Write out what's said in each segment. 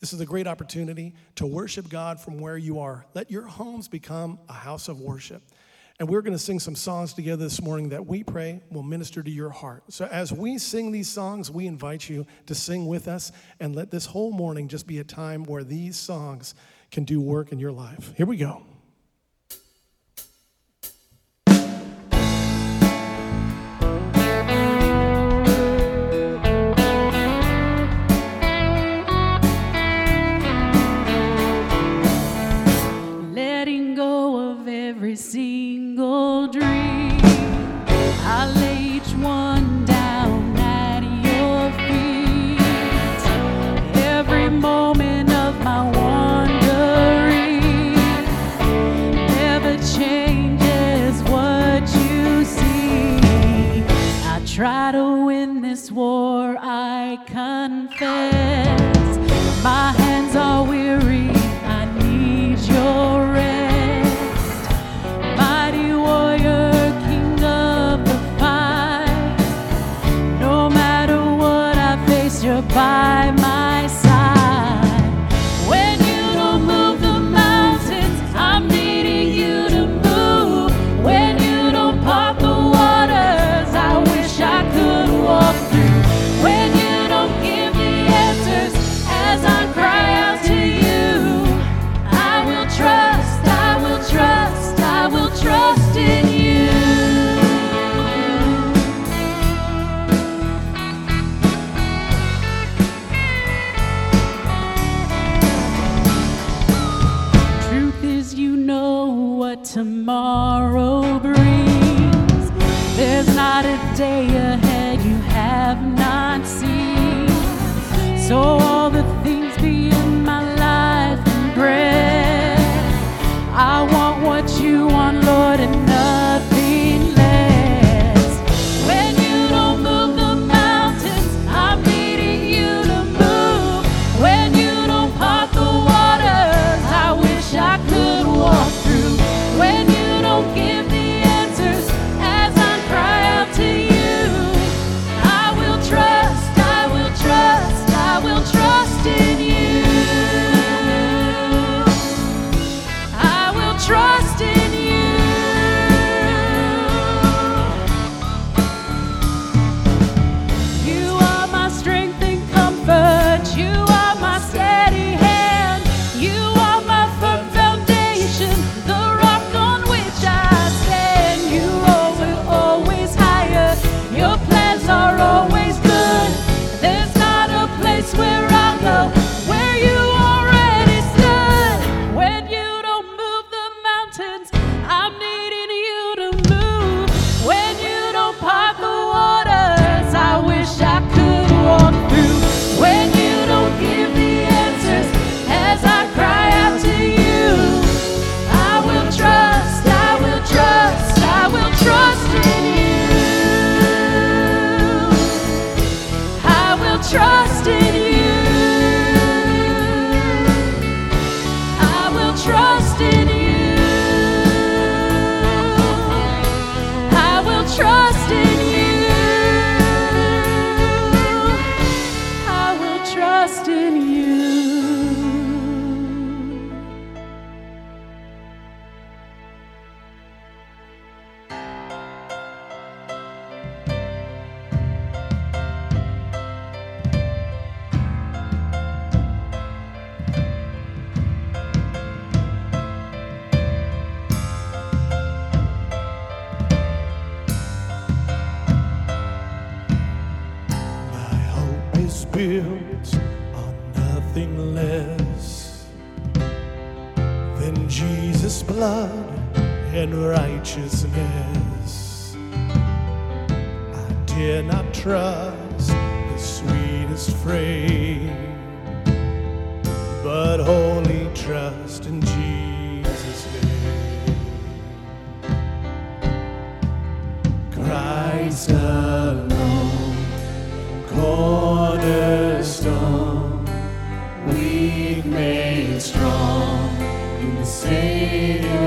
This is a great opportunity to worship God from where you are. Let your homes become a house of worship. And we're going to sing some songs together this morning that we pray will minister to your heart. So as we sing these songs, we invite you to sing with us and let this whole morning just be a time where these songs can do work in your life. Here we go. Old. day in the Savior.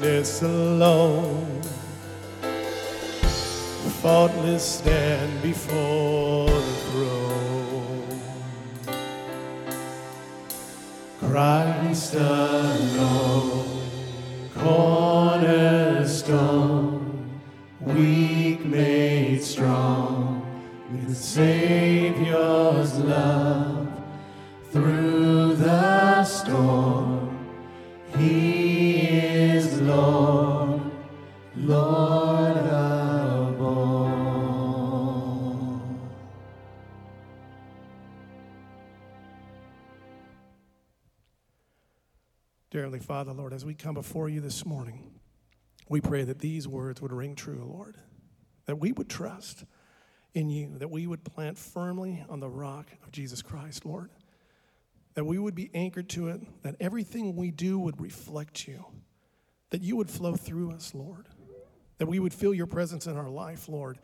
Righteousness alone, faultless stand before the throne. Christ Father, Lord, as we come before you this morning, we pray that these words would ring true, Lord, that we would trust in you, that we would plant firmly on the rock of Jesus Christ, Lord, that we would be anchored to it, that everything we do would reflect you, that you would flow through us, Lord, that we would feel your presence in our life, Lord,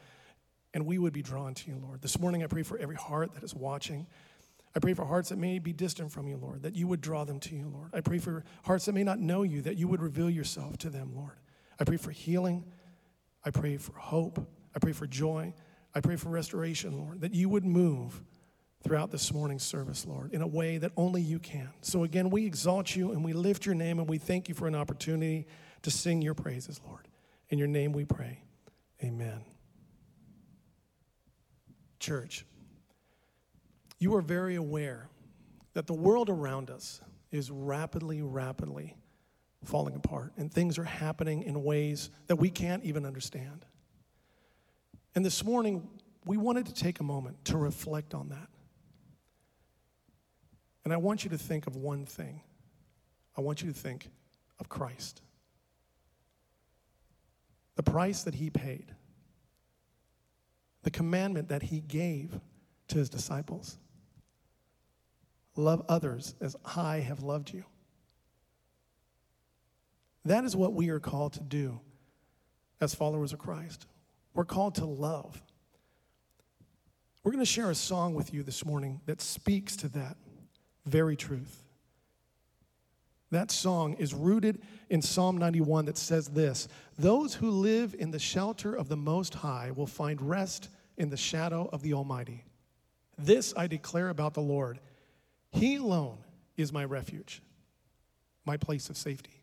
and we would be drawn to you, Lord. This morning I pray for every heart that is watching. I pray for hearts that may be distant from you, Lord, that you would draw them to you, Lord. I pray for hearts that may not know you, that you would reveal yourself to them, Lord. I pray for healing. I pray for hope. I pray for joy. I pray for restoration, Lord, that you would move throughout this morning's service, Lord, in a way that only you can. So again, we exalt you and we lift your name and we thank you for an opportunity to sing your praises, Lord. In your name we pray. Amen. Church, you are very aware that the world around us is rapidly, rapidly falling apart, and things are happening in ways that we can't even understand. And this morning, we wanted to take a moment to reflect on that. And I want you to think of one thing I want you to think of Christ. The price that he paid, the commandment that he gave to his disciples love others as I have loved you. That is what we are called to do as followers of Christ. We're called to love. We're going to share a song with you this morning that speaks to that very truth. That song is rooted in Psalm 91 that says this Those who live in the shelter of the Most High will find rest in the shadow of the Almighty. This I declare about the Lord He alone is my refuge, my place of safety.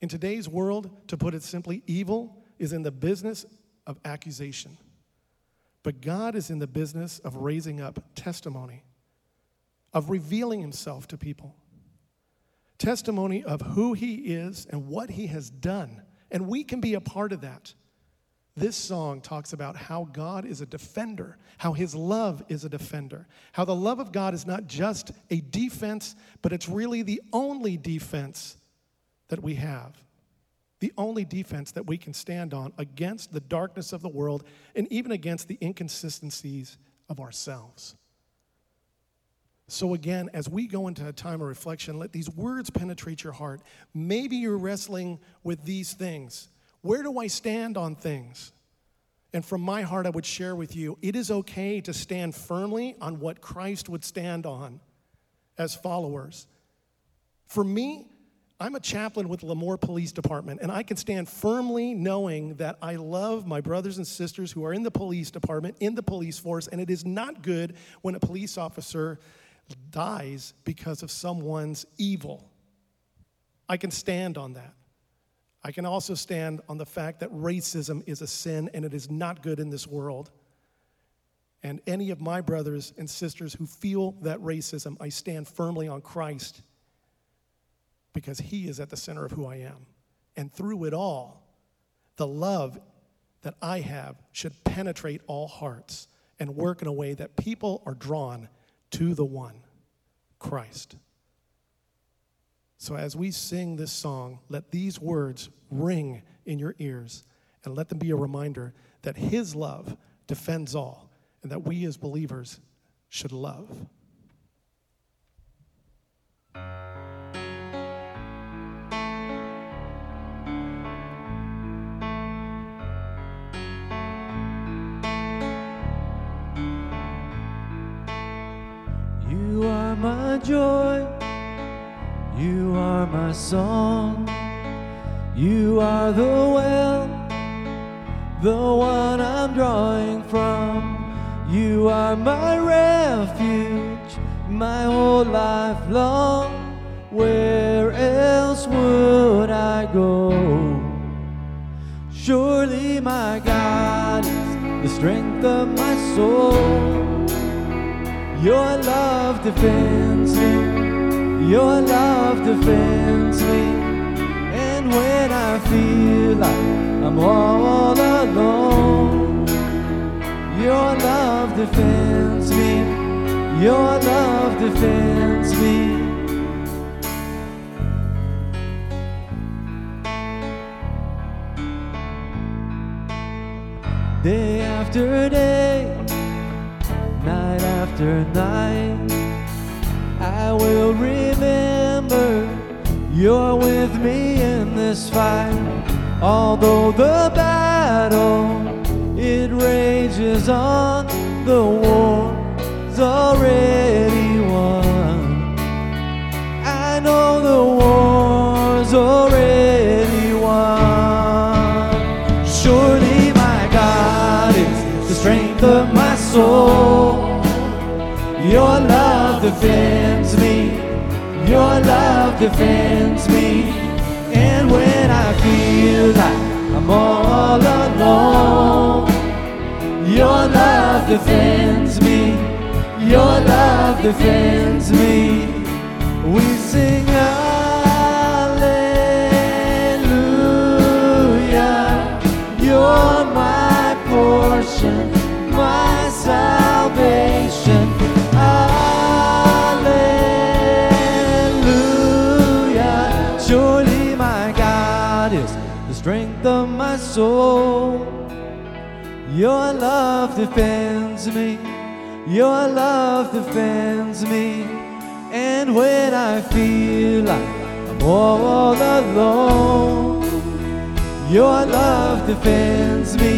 In today's world, to put it simply, evil is in the business of accusation. But God is in the business of raising up testimony, of revealing himself to people. Testimony of who he is and what he has done. And we can be a part of that. This song talks about how God is a defender, how his love is a defender, how the love of God is not just a defense, but it's really the only defense that we have the only defense that we can stand on against the darkness of the world and even against the inconsistencies of ourselves. So, again, as we go into a time of reflection, let these words penetrate your heart. Maybe you're wrestling with these things. Where do I stand on things? And from my heart, I would share with you it is okay to stand firmly on what Christ would stand on as followers. For me, I'm a chaplain with Lemoore Police Department, and I can stand firmly knowing that I love my brothers and sisters who are in the police department, in the police force, and it is not good when a police officer dies because of someone's evil. I can stand on that. I can also stand on the fact that racism is a sin and it is not good in this world. And any of my brothers and sisters who feel that racism, I stand firmly on Christ because He is at the center of who I am. And through it all, the love that I have should penetrate all hearts and work in a way that people are drawn to the one, Christ. So, as we sing this song, let these words ring in your ears and let them be a reminder that His love defends all and that we as believers should love. You are my joy. You are my song. You are the well, the one I'm drawing from. You are my refuge, my whole life long. Where else would I go? Surely my God is the strength of my soul. Your love defends me. Your love defends me. And when I feel like I'm all alone, your love defends me. Your love defends me. Day after day, night after night, I will remember you're with me in this fight. Although the battle it rages on, the war's already won. I know the war's already won. Surely my God is the strength of my soul. Your love defends love defends me. And when I feel like I'm all alone, your love defends me. Your love defends me. We sing hallelujah. You're my portion, my salvation. Soul. Your love defends me. Your love defends me. And when I feel like I'm all alone, your love defends me.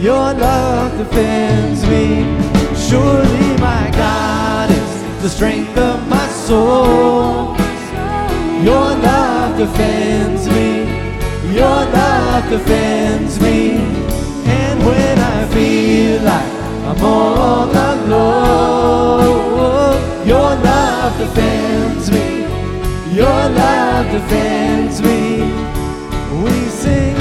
Your love defends me. Surely my God is the strength of my soul. Your love defends me. Your love defends me. And when I feel like I'm all alone, your love defends me. Your love defends me. We sing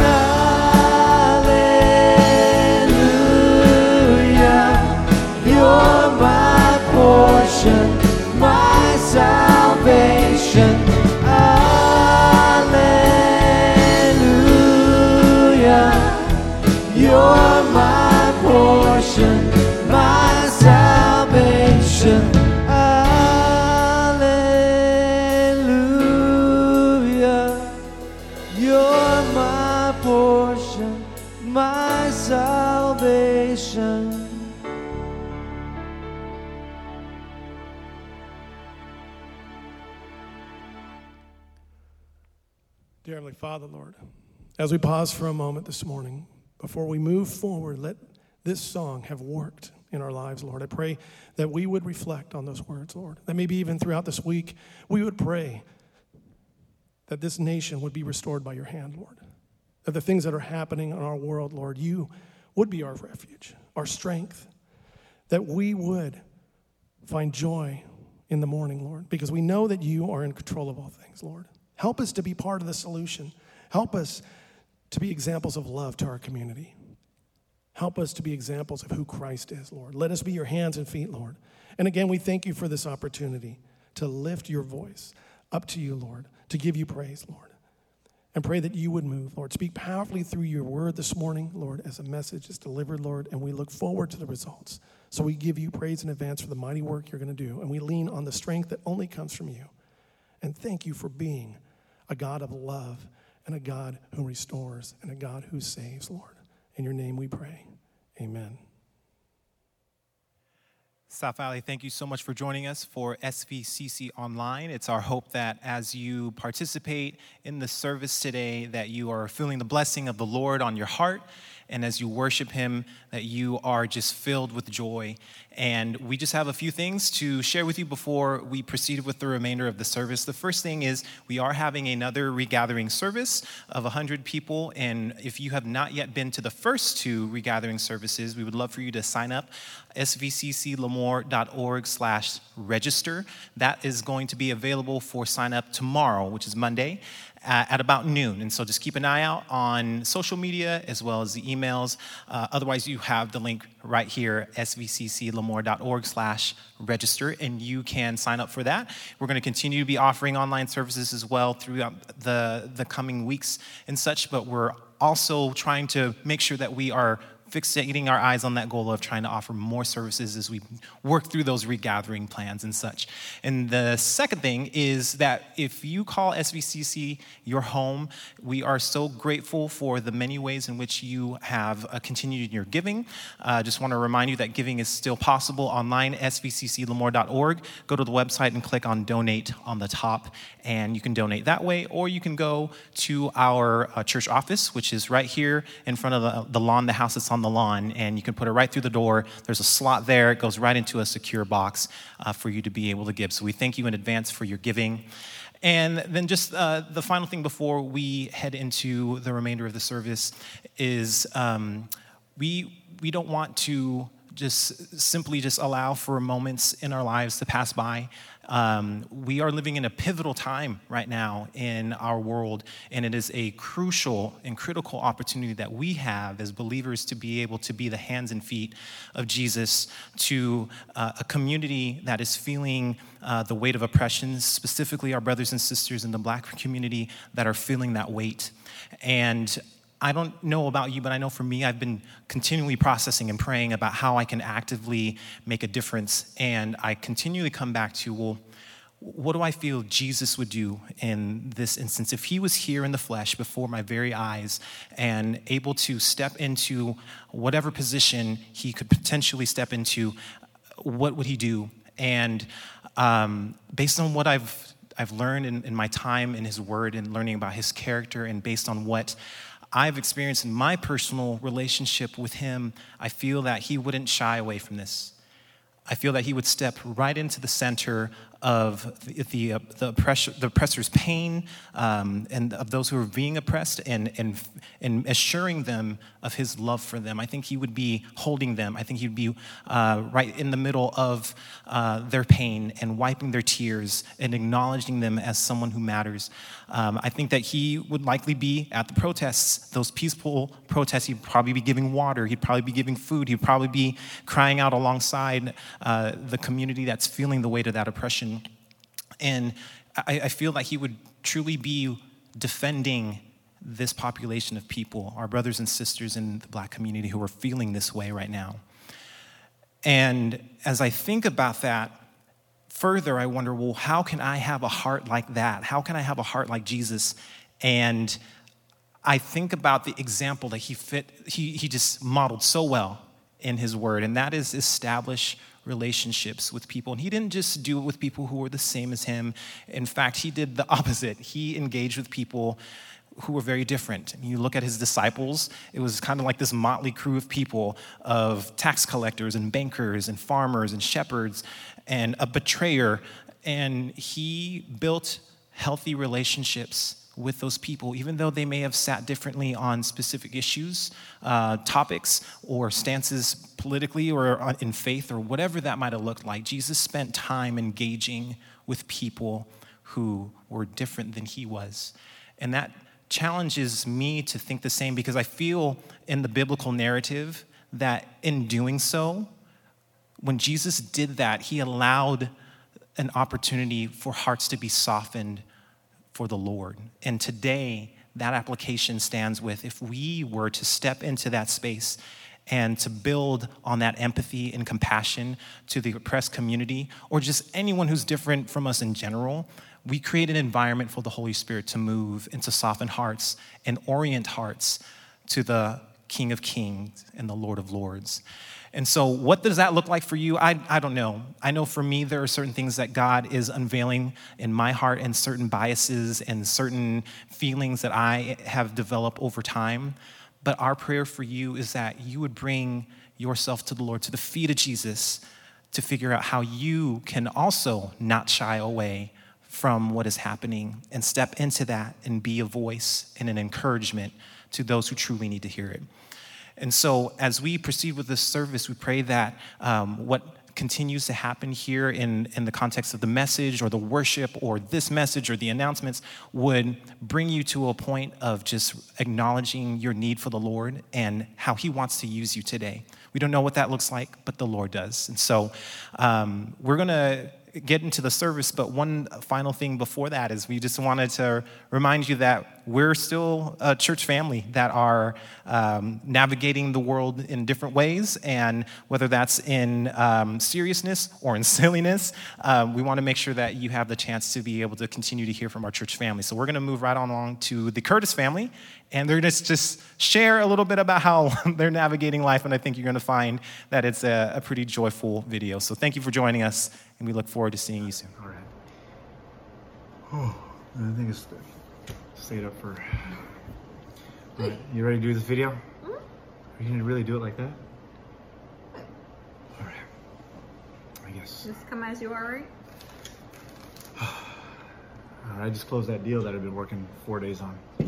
Dear Heavenly Father, Lord, as we pause for a moment this morning, before we move forward, let this song have worked in our lives, Lord. I pray that we would reflect on those words, Lord. That maybe even throughout this week, we would pray that this nation would be restored by your hand, Lord. That the things that are happening in our world, Lord, you would be our refuge, our strength. That we would find joy in the morning, Lord, because we know that you are in control of all things, Lord. Help us to be part of the solution. Help us to be examples of love to our community. Help us to be examples of who Christ is, Lord. Let us be your hands and feet, Lord. And again, we thank you for this opportunity to lift your voice up to you, Lord, to give you praise, Lord. And pray that you would move, Lord. Speak powerfully through your word this morning, Lord, as a message is delivered, Lord, and we look forward to the results. So we give you praise in advance for the mighty work you're going to do, and we lean on the strength that only comes from you. And thank you for being a God of love and a God who restores and a God who saves, Lord. In your name we pray. Amen. South Valley, thank you so much for joining us for SVCC Online. It's our hope that as you participate in the service today, that you are feeling the blessing of the Lord on your heart and as you worship Him, that you are just filled with joy. And we just have a few things to share with you before we proceed with the remainder of the service. The first thing is we are having another regathering service of 100 people. And if you have not yet been to the first two regathering services, we would love for you to sign up svcclemoore.org slash register. That is going to be available for sign up tomorrow, which is Monday at about noon. And so just keep an eye out on social media as well as the emails. Uh, otherwise, you have the link right here, svcclemoore.org slash register, and you can sign up for that. We're going to continue to be offering online services as well throughout the, the coming weeks and such, but we're also trying to make sure that we are fixating our eyes on that goal of trying to offer more services as we work through those regathering plans and such. And the second thing is that if you call SVCC your home, we are so grateful for the many ways in which you have uh, continued your giving. I uh, just want to remind you that giving is still possible online, svcclemoore.org. Go to the website and click on donate on the top, and you can donate that way, or you can go to our uh, church office, which is right here in front of the, the lawn, the house that's on on the lawn, and you can put it right through the door. There's a slot there, it goes right into a secure box uh, for you to be able to give. So we thank you in advance for your giving. And then, just uh, the final thing before we head into the remainder of the service is um, we, we don't want to just simply just allow for moments in our lives to pass by um, we are living in a pivotal time right now in our world, and it is a crucial and critical opportunity that we have as believers to be able to be the hands and feet of Jesus to uh, a community that is feeling uh, the weight of oppression, specifically our brothers and sisters in the black community that are feeling that weight. And I don't know about you, but I know for me, I've been continually processing and praying about how I can actively make a difference. And I continually come back to, well, what do I feel Jesus would do in this instance? If he was here in the flesh before my very eyes and able to step into whatever position he could potentially step into, what would he do? And um, based on what I've I've learned in, in my time in his word and learning about his character, and based on what I've experienced in my personal relationship with him, I feel that he wouldn't shy away from this. I feel that he would step right into the center of the, the, uh, the, oppressor, the oppressor's pain um, and of those who are being oppressed and, and, and assuring them of his love for them. I think he would be holding them. I think he'd be uh, right in the middle of uh, their pain and wiping their tears and acknowledging them as someone who matters. Um, I think that he would likely be at the protests, those peaceful protests. He'd probably be giving water, he'd probably be giving food, he'd probably be crying out alongside uh, the community that's feeling the weight of that oppression. And I, I feel like he would truly be defending this population of people, our brothers and sisters in the black community who are feeling this way right now. And as I think about that further, I wonder, well, how can I have a heart like that? How can I have a heart like Jesus? And I think about the example that he fit, he, he just modeled so well in his word, and that is establish relationships with people. And he didn't just do it with people who were the same as him. In fact, he did the opposite. He engaged with people who were very different. You look at his disciples, it was kind of like this motley crew of people of tax collectors and bankers and farmers and shepherds and a betrayer. And he built healthy relationships with those people, even though they may have sat differently on specific issues, uh, topics, or stances politically or in faith or whatever that might have looked like. Jesus spent time engaging with people who were different than he was. And that challenges me to think the same because I feel in the biblical narrative that in doing so, when Jesus did that, he allowed an opportunity for hearts to be softened for the Lord. And today, that application stands with if we were to step into that space and to build on that empathy and compassion to the oppressed community or just anyone who's different from us in general, we create an environment for the Holy Spirit to move and to soften hearts and orient hearts to the King of Kings and the Lord of Lords. And so, what does that look like for you? I, I don't know. I know for me, there are certain things that God is unveiling in my heart, and certain biases and certain feelings that I have developed over time. But our prayer for you is that you would bring yourself to the Lord, to the feet of Jesus, to figure out how you can also not shy away from what is happening and step into that and be a voice and an encouragement to those who truly need to hear it. And so, as we proceed with this service, we pray that um, what continues to happen here in, in the context of the message or the worship or this message or the announcements would bring you to a point of just acknowledging your need for the Lord and how He wants to use you today. We don't know what that looks like, but the Lord does. And so um, we're going to get into the service, but one final thing before that is we just wanted to remind you that we're still a church family that are um, navigating the world in different ways, and whether that's in um, seriousness or in silliness, um, we want to make sure that you have the chance to be able to continue to hear from our church family. So we're going to move right on along to the Curtis family, and they're going to just share a little bit about how they're navigating life, and I think you're going to find that it's a, a pretty joyful video. So thank you for joining us, and we look forward to seeing you soon. All right. Oh, I think it's stayed up for. All right, you ready to do this video? Are you gonna really do it like that? All right. I guess. Just come as you are, right? All right, I just closed that deal that I've been working four days on. Oh,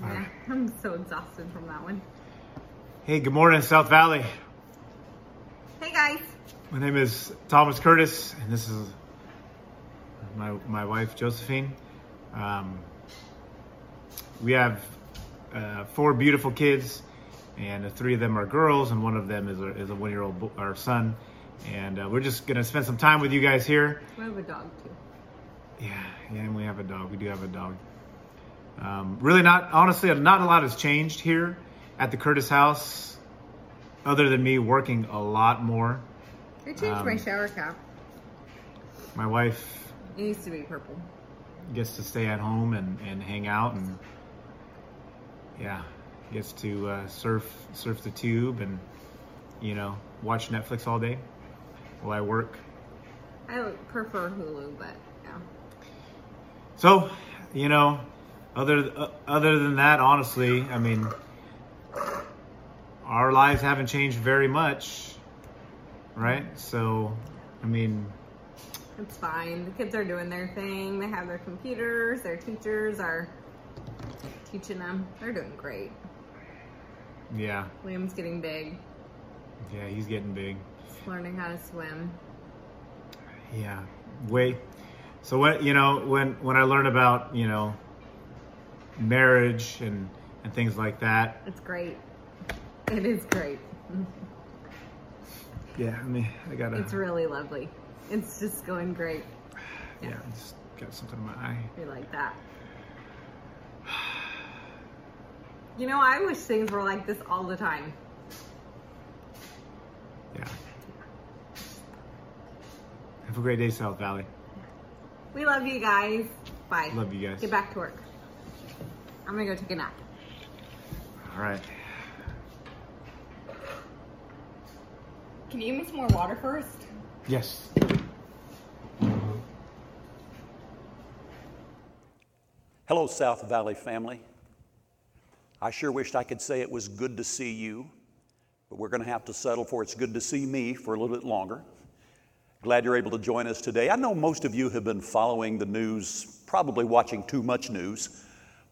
yeah. I'm so exhausted from that one. Hey, good morning, South Valley. Hey guys. My name is Thomas Curtis, and this is my my wife Josephine. Um, we have uh, four beautiful kids, and uh, three of them are girls, and one of them is a, is a one year old bo- our son. And uh, we're just gonna spend some time with you guys here. We have a dog too. Yeah, yeah, and we have a dog. We do have a dog. Um, really, not honestly, not a lot has changed here at the Curtis house, other than me working a lot more. I changed my Um, shower cap. My wife It used to be purple. gets to stay at home and, and hang out and yeah gets to uh, surf surf the tube and you know watch netflix all day while i work I prefer Hulu, but yeah. so you know other uh, other than that honestly i mean our lives haven't changed very much right so i mean It's fine. The kids are doing their thing. They have their computers. Their teachers are teaching them. They're doing great. yeah Liam's getting big. yeah he's getting big He's learning how to swim. Yeah, wait. So what you know when when I learn about you know marriage and and things like that. It's great. It is great. Yeah, I mean I gotta. It's really lovely. It's just going great. yeah, I just got something in my eye. We like that. You know, I wish things were like this all the time. Yeah. Have a great day, South Valley. We love you guys. Bye. Love you guys. Get back to work. I'm gonna go take a nap. All right. Can you give me some more water first? Yes. Hello, South Valley family. I sure wished I could say it was good to see you, but we're going to have to settle for it's good to see me for a little bit longer. Glad you're able to join us today. I know most of you have been following the news, probably watching too much news,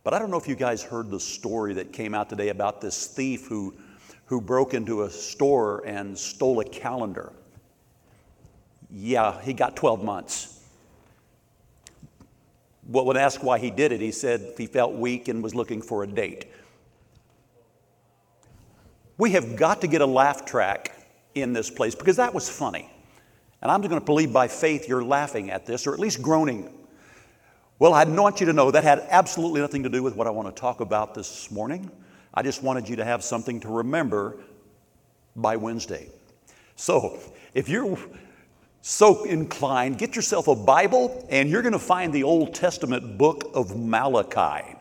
but I don't know if you guys heard the story that came out today about this thief who, who broke into a store and stole a calendar. Yeah, he got 12 months. Well, when asked why he did it, he said he felt weak and was looking for a date. We have got to get a laugh track in this place because that was funny. And I'm going to believe by faith you're laughing at this or at least groaning. Well, I want you to know that had absolutely nothing to do with what I want to talk about this morning. I just wanted you to have something to remember by Wednesday. So, if you're so inclined, get yourself a Bible and you're going to find the Old Testament book of Malachi.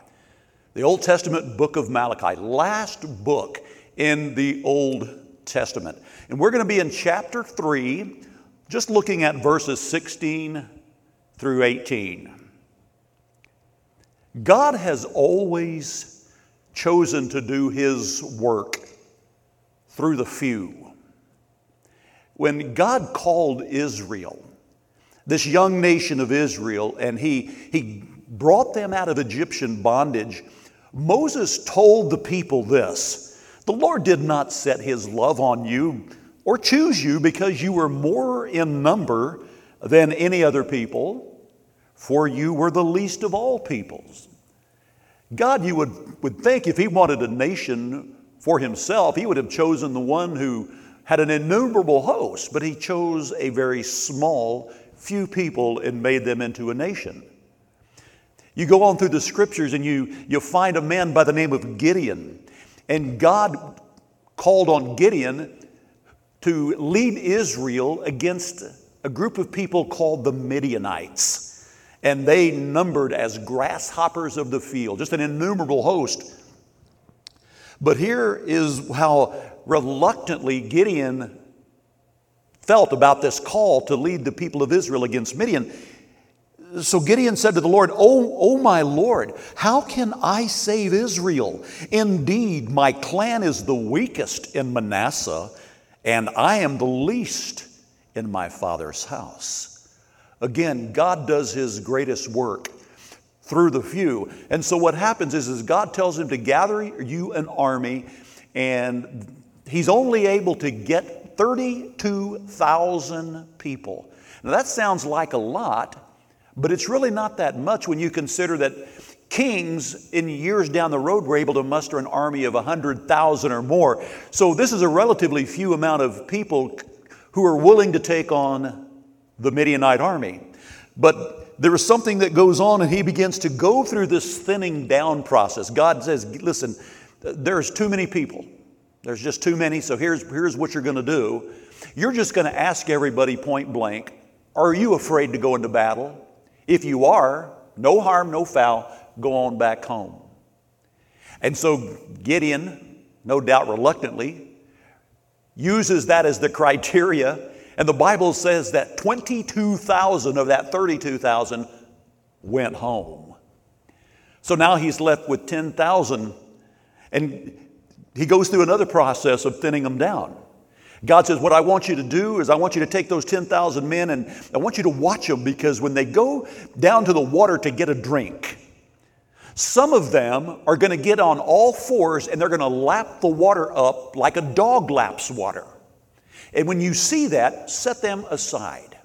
The Old Testament book of Malachi, last book in the Old Testament. And we're going to be in chapter 3, just looking at verses 16 through 18. God has always chosen to do his work through the few. When God called Israel, this young nation of Israel, and he, he brought them out of Egyptian bondage, Moses told the people this The Lord did not set his love on you or choose you because you were more in number than any other people, for you were the least of all peoples. God, you would, would think if He wanted a nation for Himself, He would have chosen the one who had an innumerable host, but He chose a very small few people and made them into a nation. You go on through the scriptures and you, you find a man by the name of Gideon. And God called on Gideon to lead Israel against a group of people called the Midianites and they numbered as grasshoppers of the field, just an innumerable host. But here is how reluctantly Gideon felt about this call to lead the people of Israel against Midian. So Gideon said to the Lord, Oh, oh my Lord, how can I save Israel? Indeed, my clan is the weakest in Manasseh, and I am the least in my father's house. Again, God does his greatest work through the few. And so what happens is, is God tells him to gather you an army, and he's only able to get 32,000 people. Now that sounds like a lot, but it's really not that much when you consider that kings in years down the road were able to muster an army of 100,000 or more. So this is a relatively few amount of people who are willing to take on the Midianite army. But there is something that goes on, and he begins to go through this thinning down process. God says, Listen, there's too many people. There's just too many, so here's, here's what you're going to do. You're just going to ask everybody point blank, Are you afraid to go into battle? If you are, no harm, no foul, go on back home. And so Gideon, no doubt reluctantly, uses that as the criteria and the Bible says that 22,000 of that 32,000 went home. So now he's left with 10,000. And he goes through another process of thinning them down. God says, What I want you to do is, I want you to take those 10,000 men and I want you to watch them because when they go down to the water to get a drink, some of them are going to get on all fours and they're going to lap the water up like a dog laps water. And when you see that, set them aside.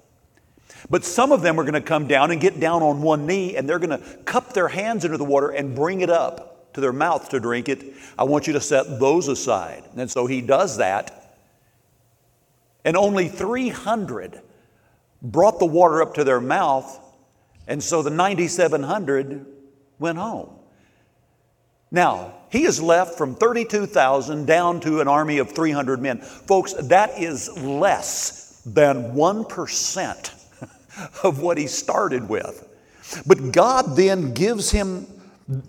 But some of them are going to come down and get down on one knee and they're going to cup their hands into the water and bring it up to their mouth to drink it. I want you to set those aside. And so he does that. And only 300 brought the water up to their mouth. And so the 9,700 went home. Now, he is left from 32,000 down to an army of 300 men. Folks, that is less than 1% of what he started with. But God then gives him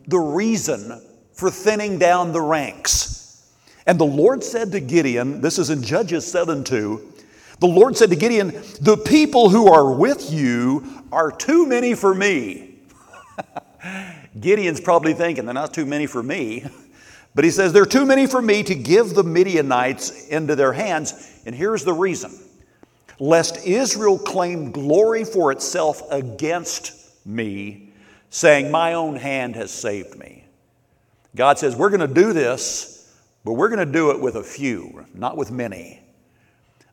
the reason for thinning down the ranks. And the Lord said to Gideon, this is in Judges 7 2, the Lord said to Gideon, The people who are with you are too many for me. Gideon's probably thinking, they're not too many for me. But he says, They're too many for me to give the Midianites into their hands. And here's the reason lest Israel claim glory for itself against me, saying, My own hand has saved me. God says, We're going to do this, but we're going to do it with a few, not with many.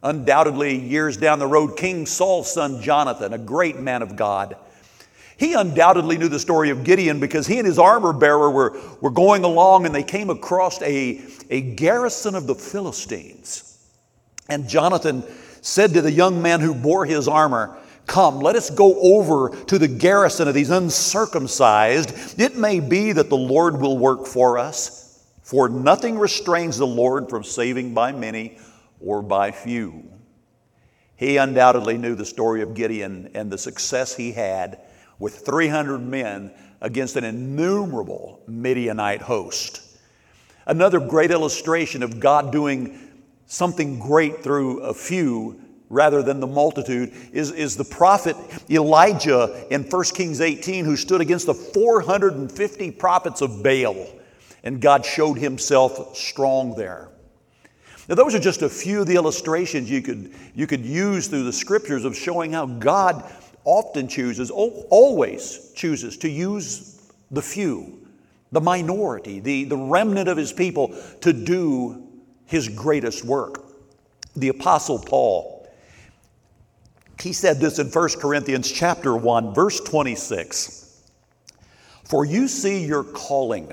Undoubtedly, years down the road, King Saul's son Jonathan, a great man of God, he undoubtedly knew the story of Gideon because he and his armor bearer were, were going along and they came across a, a garrison of the Philistines. And Jonathan said to the young man who bore his armor, Come, let us go over to the garrison of these uncircumcised. It may be that the Lord will work for us, for nothing restrains the Lord from saving by many or by few. He undoubtedly knew the story of Gideon and the success he had with 300 men against an innumerable Midianite host. Another great illustration of God doing something great through a few rather than the multitude is, is the prophet Elijah in 1 Kings 18 who stood against the 450 prophets of Baal. And God showed himself strong there. Now, those are just a few of the illustrations you could, you could use through the scriptures of showing how God often chooses, always chooses to use the few, the minority, the, the remnant of his people to do his greatest work. The Apostle Paul, he said this in 1 Corinthians chapter 1, verse 26. For you see your calling,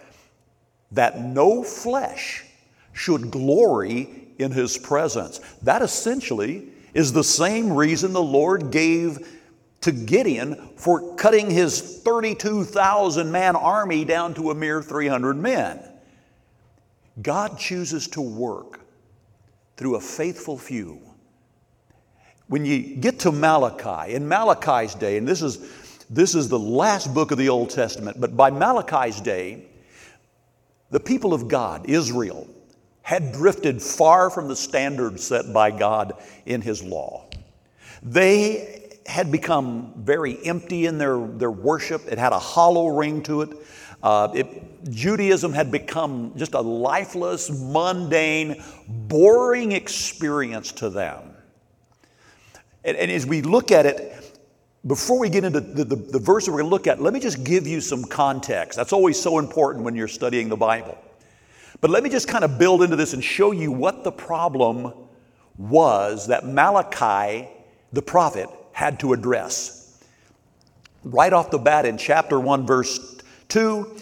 that no flesh should glory in his presence. That essentially is the same reason the Lord gave to Gideon for cutting his 32,000 man army down to a mere 300 men. God chooses to work through a faithful few. When you get to Malachi, in Malachi's day, and this is, this is the last book of the Old Testament, but by Malachi's day, the people of God, Israel, had drifted far from the standards set by God in His law. They had become very empty in their, their worship, it had a hollow ring to it. Uh, it. Judaism had become just a lifeless, mundane, boring experience to them. And, and as we look at it, before we get into the, the, the verse that we're going to look at, let me just give you some context. That's always so important when you're studying the Bible. But let me just kind of build into this and show you what the problem was that Malachi, the prophet, had to address. Right off the bat in chapter 1, verse 2,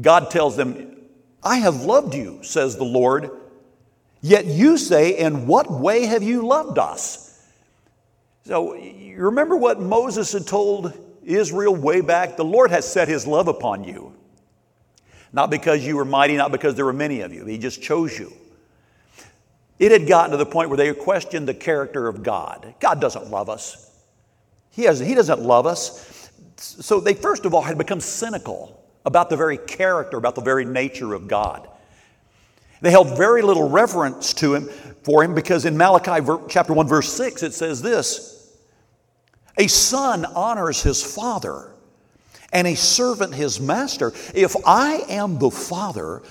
God tells them, I have loved you, says the Lord. Yet you say, In what way have you loved us? So you remember what Moses had told Israel way back? The Lord has set his love upon you. Not because you were mighty, not because there were many of you. He just chose you. It had gotten to the point where they questioned the character of God. God doesn't love us. He, has, he doesn't love us. So they, first of all, had become cynical about the very character, about the very nature of God. They held very little reverence to him for him because in Malachi chapter 1 verse 6 it says this A son honors his father and a servant his master. If I am the father,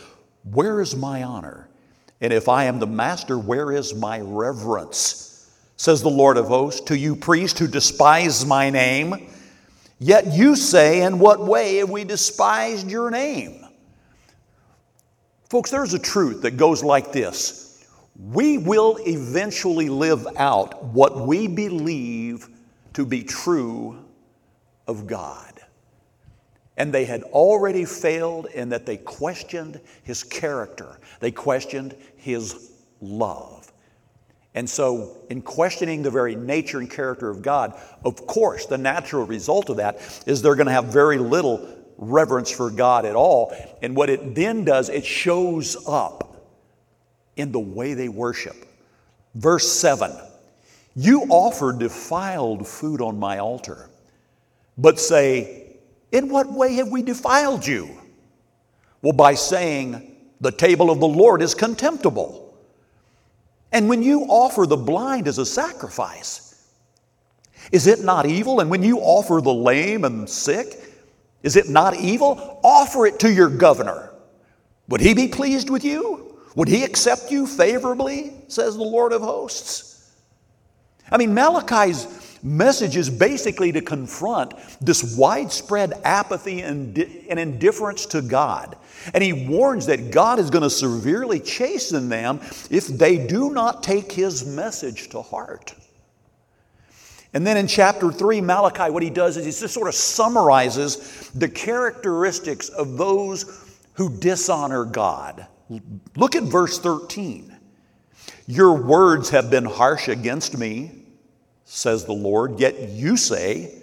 where is my honor? And if I am the master, where is my reverence? Says the Lord of hosts, to you priests who despise my name. Yet you say, In what way have we despised your name? Folks, there's a truth that goes like this We will eventually live out what we believe to be true of God and they had already failed in that they questioned his character, they questioned his love. And so, in questioning the very nature and character of God, of course, the natural result of that is they're going to have very little reverence for God at all. And what it then does, it shows up in the way they worship. Verse 7 You offer defiled food on my altar, but say, in what way have we defiled you? Well, by saying, the table of the Lord is contemptible. And when you offer the blind as a sacrifice, is it not evil? And when you offer the lame and sick, is it not evil? Offer it to your governor. Would he be pleased with you? Would he accept you favorably? Says the Lord of hosts. I mean, Malachi's message is basically to confront this widespread apathy and, and indifference to God. And he warns that God is going to severely chasten them if they do not take his message to heart. And then in chapter 3, Malachi, what he does is he just sort of summarizes the characteristics of those who dishonor God. Look at verse 13. Your words have been harsh against me says the Lord. Yet you say,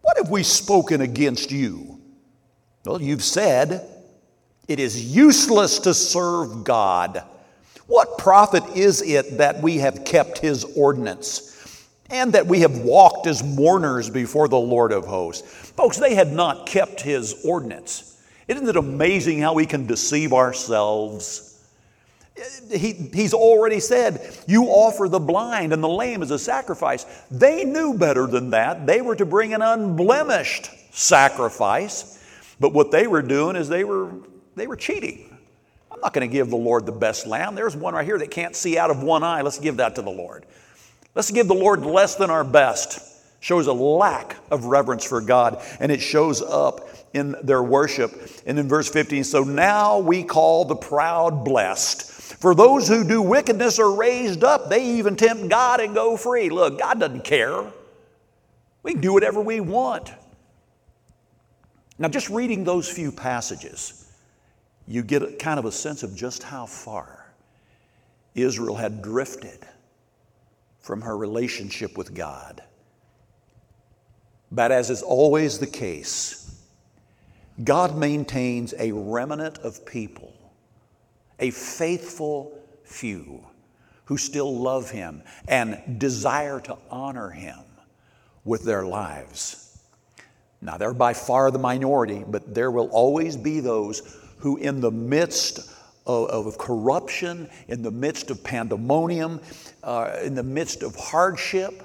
What have we spoken against you? Well, you've said, It is useless to serve God. What profit is it that we have kept his ordinance and that we have walked as mourners before the Lord of hosts? Folks, they had not kept his ordinance. Isn't it amazing how we can deceive ourselves? He, he's already said, You offer the blind and the lame as a sacrifice. They knew better than that. They were to bring an unblemished sacrifice. But what they were doing is they were, they were cheating. I'm not going to give the Lord the best lamb. There's one right here that can't see out of one eye. Let's give that to the Lord. Let's give the Lord less than our best. Shows a lack of reverence for God, and it shows up in their worship. And in verse 15, so now we call the proud blessed. For those who do wickedness are raised up. They even tempt God and go free. Look, God doesn't care. We can do whatever we want. Now, just reading those few passages, you get a, kind of a sense of just how far Israel had drifted from her relationship with God. But as is always the case, God maintains a remnant of people, a faithful few who still love Him and desire to honor Him with their lives. Now, they're by far the minority, but there will always be those who, in the midst of, of corruption, in the midst of pandemonium, uh, in the midst of hardship,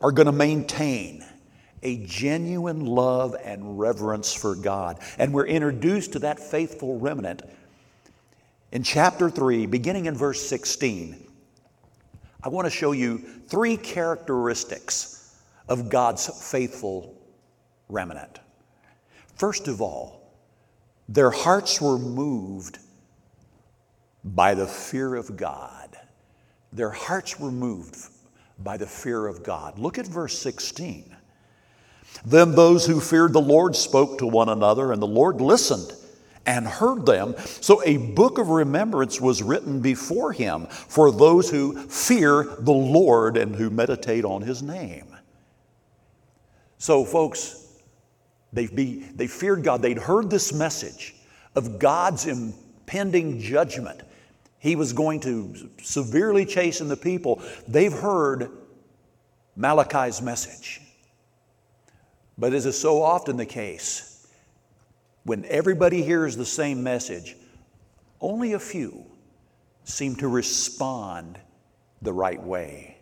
are going to maintain a genuine love and reverence for God. And we're introduced to that faithful remnant in chapter 3, beginning in verse 16. I want to show you three characteristics of God's faithful remnant. First of all, their hearts were moved by the fear of God. Their hearts were moved by the fear of God. Look at verse 16. Then those who feared the Lord spoke to one another, and the Lord listened and heard them. So a book of remembrance was written before him for those who fear the Lord and who meditate on his name. So, folks, they, be, they feared God. They'd heard this message of God's impending judgment. He was going to severely chasten the people. They've heard Malachi's message. But as is so often the case, when everybody hears the same message, only a few seem to respond the right way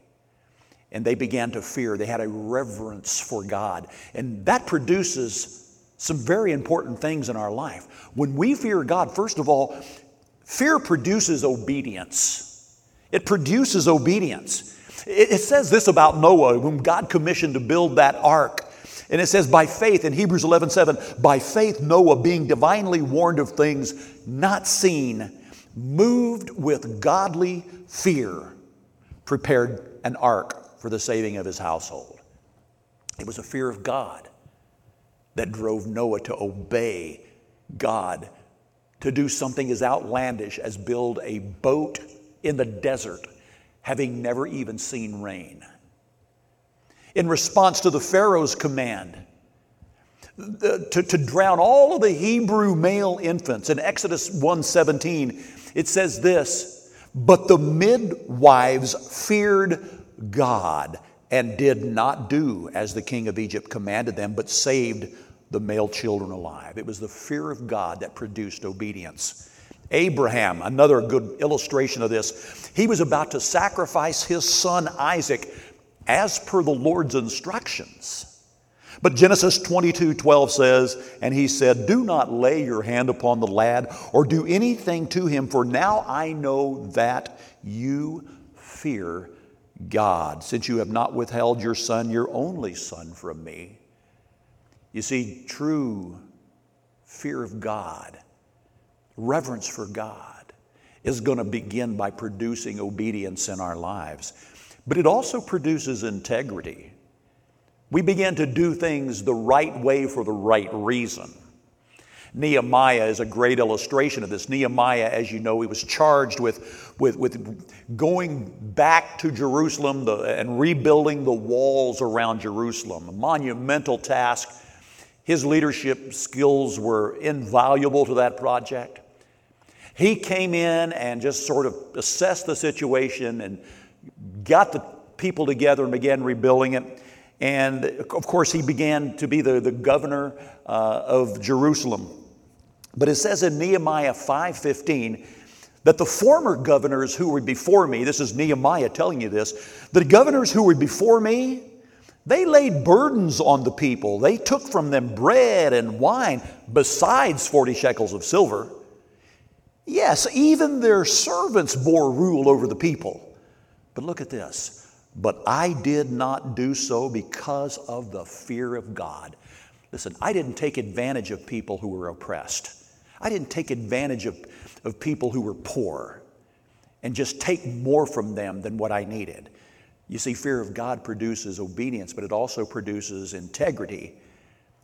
and they began to fear. They had a reverence for God. And that produces some very important things in our life. When we fear God, first of all, fear produces obedience. It produces obedience. It, says this about Noah, whom God commissioned to build that ark. And it says, by faith, in Hebrews 11 7, by faith, Noah, being divinely warned of things not seen, moved with godly fear, prepared an ark for the saving of his household. It was a fear of God that drove Noah to obey God, to do something as outlandish as build a boat in the desert, having never even seen rain. In response to the Pharaoh's command, to, to drown all of the Hebrew male infants. In Exodus 1:17, it says this, but the midwives feared God and did not do as the king of Egypt commanded them, but saved the male children alive. It was the fear of God that produced obedience. Abraham, another good illustration of this, he was about to sacrifice his son Isaac as per the Lord's instructions. But Genesis 22 12 says, And he said, Do not lay your hand upon the lad or do anything to him, for now I know that you fear God, since you have not withheld your son, your only son, from me. You see, true fear of God, reverence for God, is going to begin by producing obedience in our lives. But it also produces integrity. We begin to do things the right way for the right reason. Nehemiah is a great illustration of this. Nehemiah, as you know, he was charged with, with, with going back to Jerusalem the, and rebuilding the walls around Jerusalem, a monumental task. His leadership skills were invaluable to that project. He came in and just sort of assessed the situation and got the people together and began rebuilding it. And of course, he began to be the, the governor uh, of Jerusalem. But it says in Nehemiah 5:15 that the former governors who were before me, this is Nehemiah telling you this, the governors who were before me, they laid burdens on the people. They took from them bread and wine, besides 40 shekels of silver. Yes, even their servants bore rule over the people. But look at this. But I did not do so because of the fear of God. Listen, I didn't take advantage of people who were oppressed. I didn't take advantage of, of people who were poor and just take more from them than what I needed. You see, fear of God produces obedience, but it also produces integrity.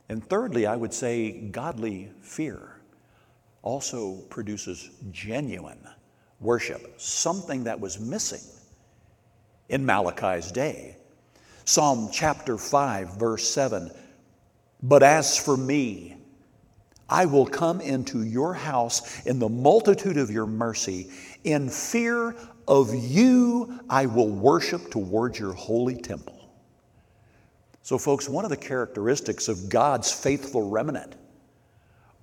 And thirdly, I would say godly fear also produces genuine worship, something that was missing in Malachi's day. Psalm chapter 5, verse 7 But as for me, I will come into your house in the multitude of your mercy. In fear of you, I will worship towards your holy temple. So, folks, one of the characteristics of God's faithful remnant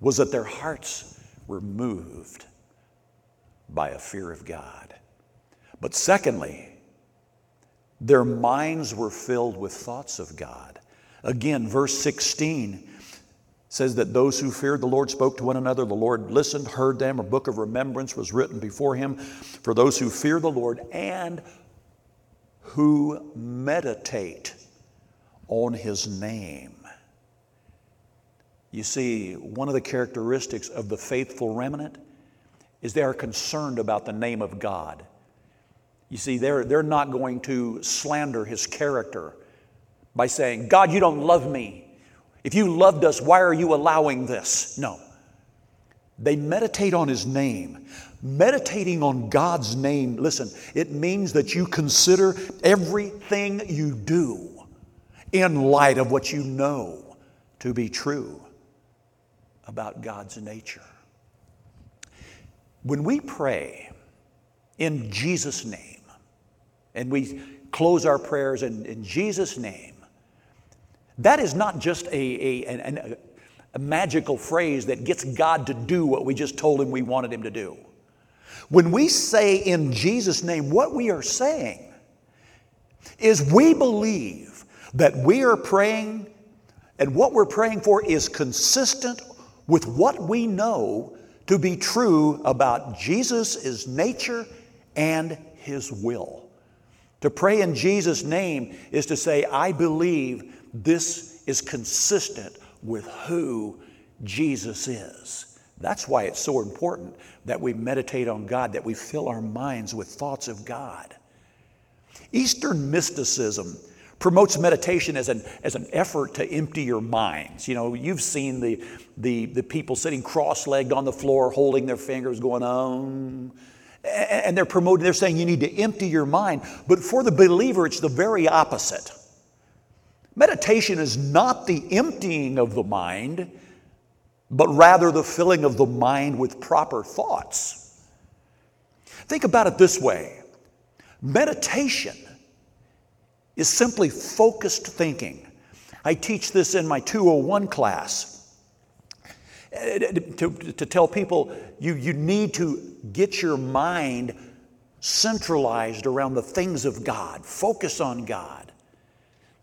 was that their hearts were moved by a fear of God. But secondly, their minds were filled with thoughts of God. Again, verse 16 says that those who feared the Lord spoke to one another. The Lord listened, heard them. A book of remembrance was written before him for those who fear the Lord and who meditate on his name. You see, one of the characteristics of the faithful remnant is they are concerned about the name of God. You see, they're, they're not going to slander his character by saying, God, you don't love me. If you loved us, why are you allowing this? No. They meditate on his name. Meditating on God's name, listen, it means that you consider everything you do in light of what you know to be true about God's nature. When we pray in Jesus' name, and we close our prayers in, in Jesus' name, that is not just a, a, a, a magical phrase that gets God to do what we just told him we wanted him to do. When we say in Jesus' name, what we are saying is we believe that we are praying and what we're praying for is consistent with what we know to be true about Jesus' nature and his will. To pray in Jesus' name is to say, I believe this is consistent with who Jesus is. That's why it's so important that we meditate on God, that we fill our minds with thoughts of God. Eastern mysticism promotes meditation as an, as an effort to empty your minds. You know, you've seen the, the, the people sitting cross legged on the floor, holding their fingers, going, um, and they're promoting, they're saying you need to empty your mind. But for the believer, it's the very opposite. Meditation is not the emptying of the mind, but rather the filling of the mind with proper thoughts. Think about it this way meditation is simply focused thinking. I teach this in my 201 class. To, to tell people you, you need to get your mind centralized around the things of God, focus on God.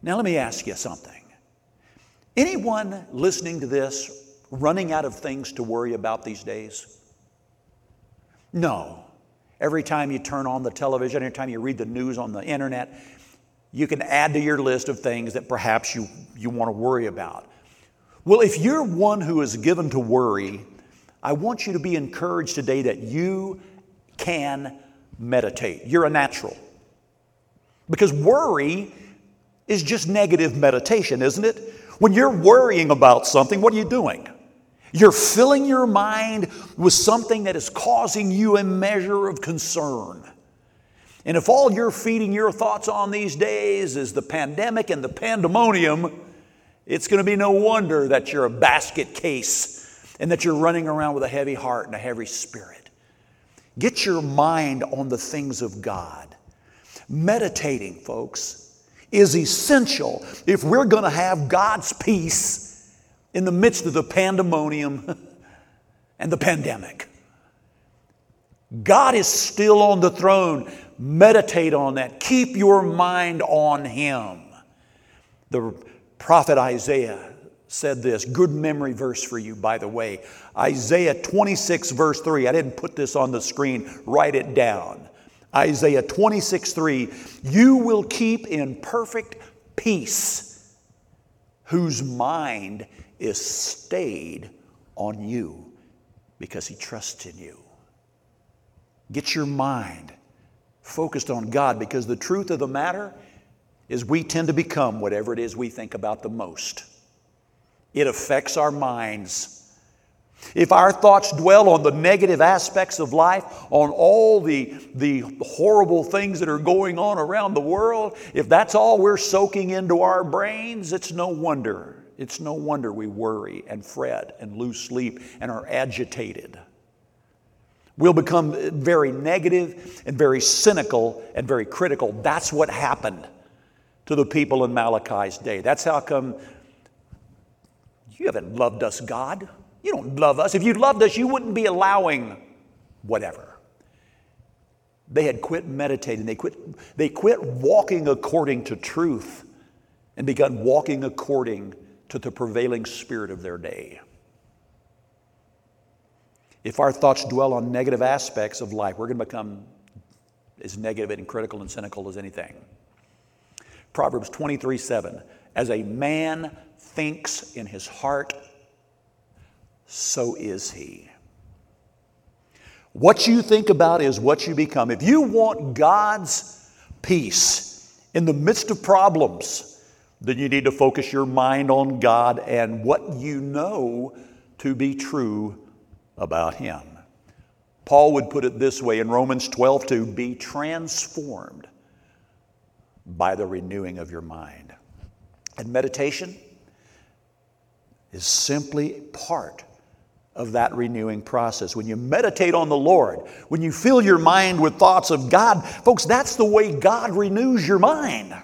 Now, let me ask you something. Anyone listening to this running out of things to worry about these days? No. Every time you turn on the television, every time you read the news on the internet, you can add to your list of things that perhaps you, you want to worry about. Well, if you're one who is given to worry, I want you to be encouraged today that you can meditate. You're a natural. Because worry is just negative meditation, isn't it? When you're worrying about something, what are you doing? You're filling your mind with something that is causing you a measure of concern. And if all you're feeding your thoughts on these days is the pandemic and the pandemonium, It's going to be no wonder that you're a basket case and that you're running around with a heavy heart and a heavy spirit. Get your mind on the things of God. Meditating, folks, is essential if we're going to have God's peace in the midst of the pandemonium and the pandemic. God is still on the throne. Meditate on that. Keep your mind on Him. The prophet Isaiah said this good memory verse for you, by the way. Isaiah 26, verse 3. I didn't put this on the screen, write it down. Isaiah 26, 3. You will keep in perfect peace whose mind is stayed on you because he trusts in you. Get your mind focused on God because the truth of the matter is we tend to become whatever it is we think about the most. It affects our minds. If our thoughts dwell on the negative aspects of life, on all the, the horrible things that are going on around the world, if that's all we're soaking into our brains, it's no wonder. It's no wonder we worry and fret and lose sleep and are agitated. We'll become very negative and very cynical and very critical. That's what happened to the people in Malachi's day. That's how come you haven't loved us, God. You don't love us. If you loved us, you wouldn't be allowing whatever. They had quit meditating. They quit, they quit walking according to truth and begun walking according to the prevailing spirit of their day. If our thoughts dwell on negative aspects of life, we're going to become as negative and critical and cynical as anything. Proverbs 23 7. As a man thinks in his heart, so is he. What you think about is what you become. If you want God's peace in the midst of problems, then you need to focus your mind on God and what you know to be true about Him. Paul would put it this way in Romans 12 to be transformed by the renewing of your mind. And meditation is simply part of that renewing process. When you meditate on the Lord, when you fill your mind with thoughts of God, folks, that's the way God renews your mind.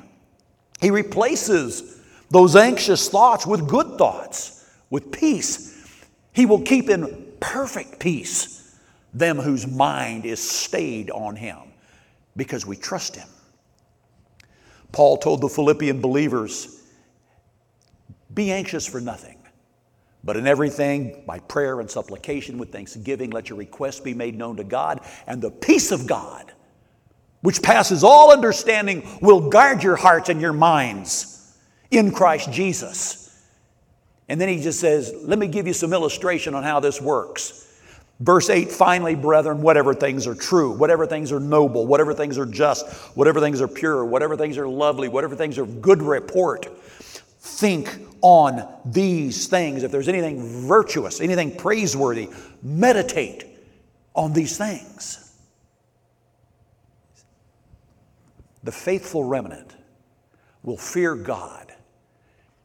He replaces those anxious thoughts with good thoughts, with peace. He will keep in perfect peace them whose mind is stayed on him because we trust him. Paul told the Philippian believers, Be anxious for nothing, but in everything, by prayer and supplication with thanksgiving, let your requests be made known to God, and the peace of God, which passes all understanding, will guard your hearts and your minds in Christ Jesus. And then he just says, Let me give you some illustration on how this works. Verse 8, finally, brethren, whatever things are true, whatever things are noble, whatever things are just, whatever things are pure, whatever things are lovely, whatever things are of good report, think on these things. If there's anything virtuous, anything praiseworthy, meditate on these things. The faithful remnant will fear God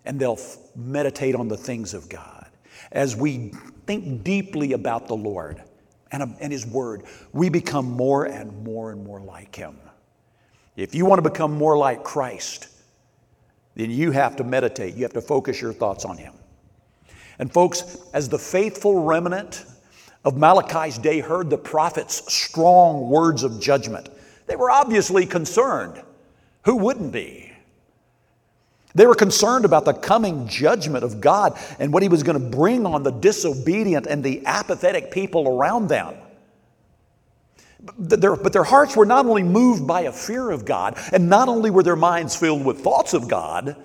and they'll meditate on the things of God. As we think deeply about the Lord and, and His Word, we become more and more and more like Him. If you want to become more like Christ, then you have to meditate. You have to focus your thoughts on Him. And, folks, as the faithful remnant of Malachi's day heard the prophet's strong words of judgment, they were obviously concerned. Who wouldn't be? They were concerned about the coming judgment of God and what He was going to bring on the disobedient and the apathetic people around them. But their, but their hearts were not only moved by a fear of God, and not only were their minds filled with thoughts of God,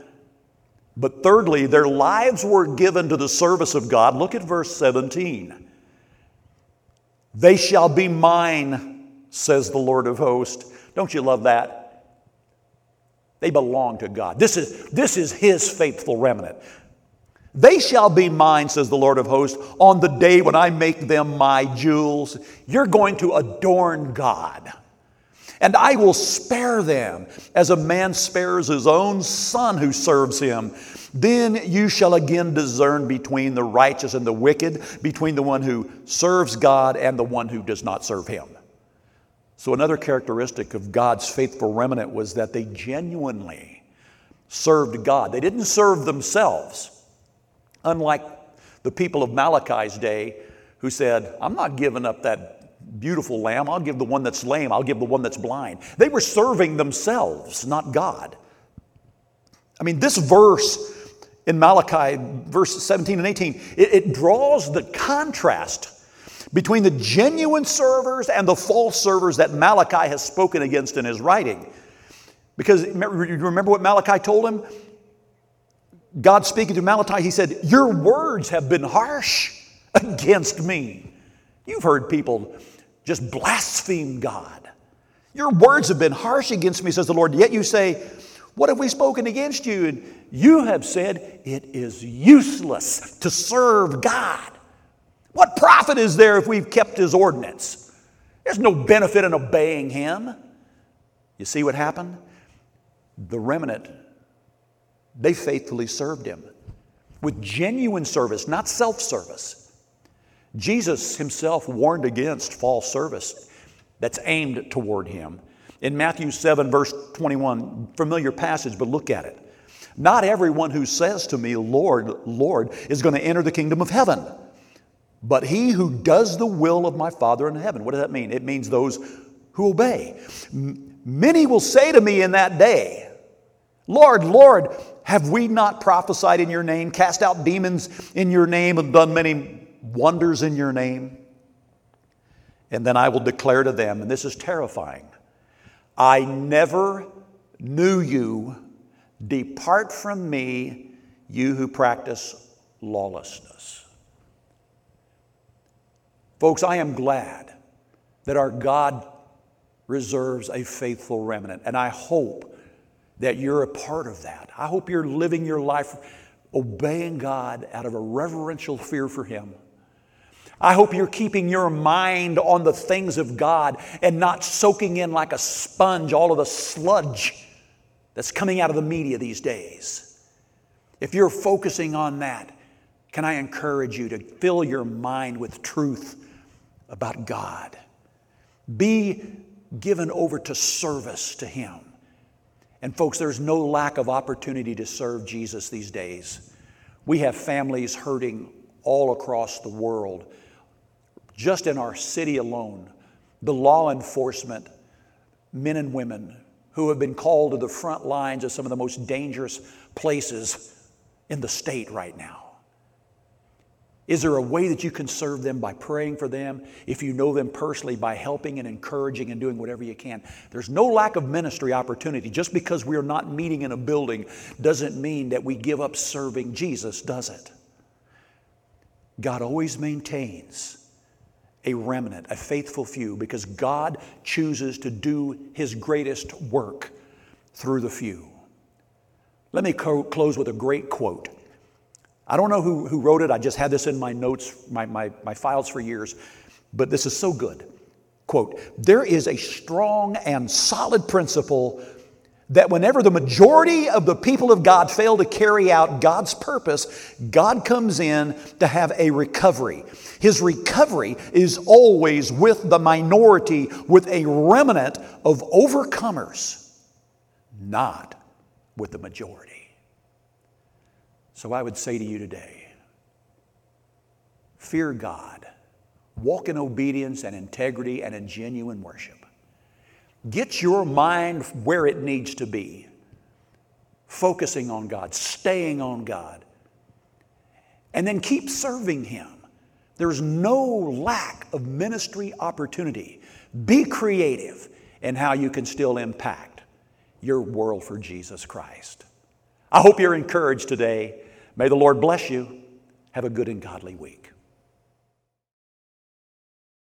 but thirdly, their lives were given to the service of God. Look at verse 17. They shall be mine, says the Lord of hosts. Don't you love that? They belong to God. This is, this is His faithful remnant. They shall be mine, says the Lord of hosts, on the day when I make them my jewels. You're going to adorn God. And I will spare them as a man spares his own son who serves him. Then you shall again discern between the righteous and the wicked, between the one who serves God and the one who does not serve him. So, another characteristic of God's faithful remnant was that they genuinely served God. They didn't serve themselves, unlike the people of Malachi's day who said, I'm not giving up that beautiful lamb. I'll give the one that's lame. I'll give the one that's blind. They were serving themselves, not God. I mean, this verse in Malachi, verse 17 and 18, it, it draws the contrast between the genuine servers and the false servers that Malachi has spoken against in his writing. Because remember what Malachi told him? God speaking to Malachi, he said, Your words have been harsh against me. You've heard people just blaspheme God. Your words have been harsh against me, says the Lord. Yet you say, What have we spoken against you? And you have said, It is useless to serve God. What profit is there if we've kept his ordinance? There's no benefit in obeying him. You see what happened? The remnant, they faithfully served him with genuine service, not self service. Jesus himself warned against false service that's aimed toward him. In Matthew 7, verse 21, familiar passage, but look at it. Not everyone who says to me, Lord, Lord, is going to enter the kingdom of heaven but he who does the will of my Father in heaven. What does that mean? It means those who obey. Many will say to me in that day, Lord, Lord, have we not prophesied in your name, cast out demons in your name, and done many wonders in your name? And then I will declare to them, and this is terrifying I never knew you. Depart from me, you who practice lawlessness. Folks, I am glad that our God reserves a faithful remnant, and I hope that you're a part of that. I hope you're living your life obeying God out of a reverential fear for Him. I hope you're keeping your mind on the things of God and not soaking in like a sponge all of the sludge that's coming out of the media these days. If you're focusing on that, can I encourage you to fill your mind with truth about God. Be given over to service to Him. And, folks, there's no lack of opportunity to serve Jesus these days. We have families hurting all across the world. Just in our city alone, the law enforcement men and women who have been called to the front lines of some of the most dangerous places in the state right now. Is there a way that you can serve them by praying for them? If you know them personally, by helping and encouraging and doing whatever you can. There's no lack of ministry opportunity. Just because we are not meeting in a building doesn't mean that we give up serving Jesus, does it? God always maintains a remnant, a faithful few, because God chooses to do His greatest work through the few. Let me co- close with a great quote. I don't know who, who wrote it. I just had this in my notes, my, my, my files for years, but this is so good. Quote There is a strong and solid principle that whenever the majority of the people of God fail to carry out God's purpose, God comes in to have a recovery. His recovery is always with the minority, with a remnant of overcomers, not with the majority. So I would say to you today fear God, walk in obedience and integrity and in genuine worship. Get your mind where it needs to be, focusing on God, staying on God, and then keep serving Him. There's no lack of ministry opportunity. Be creative in how you can still impact your world for Jesus Christ. I hope you're encouraged today May the Lord bless you. Have a good and godly week.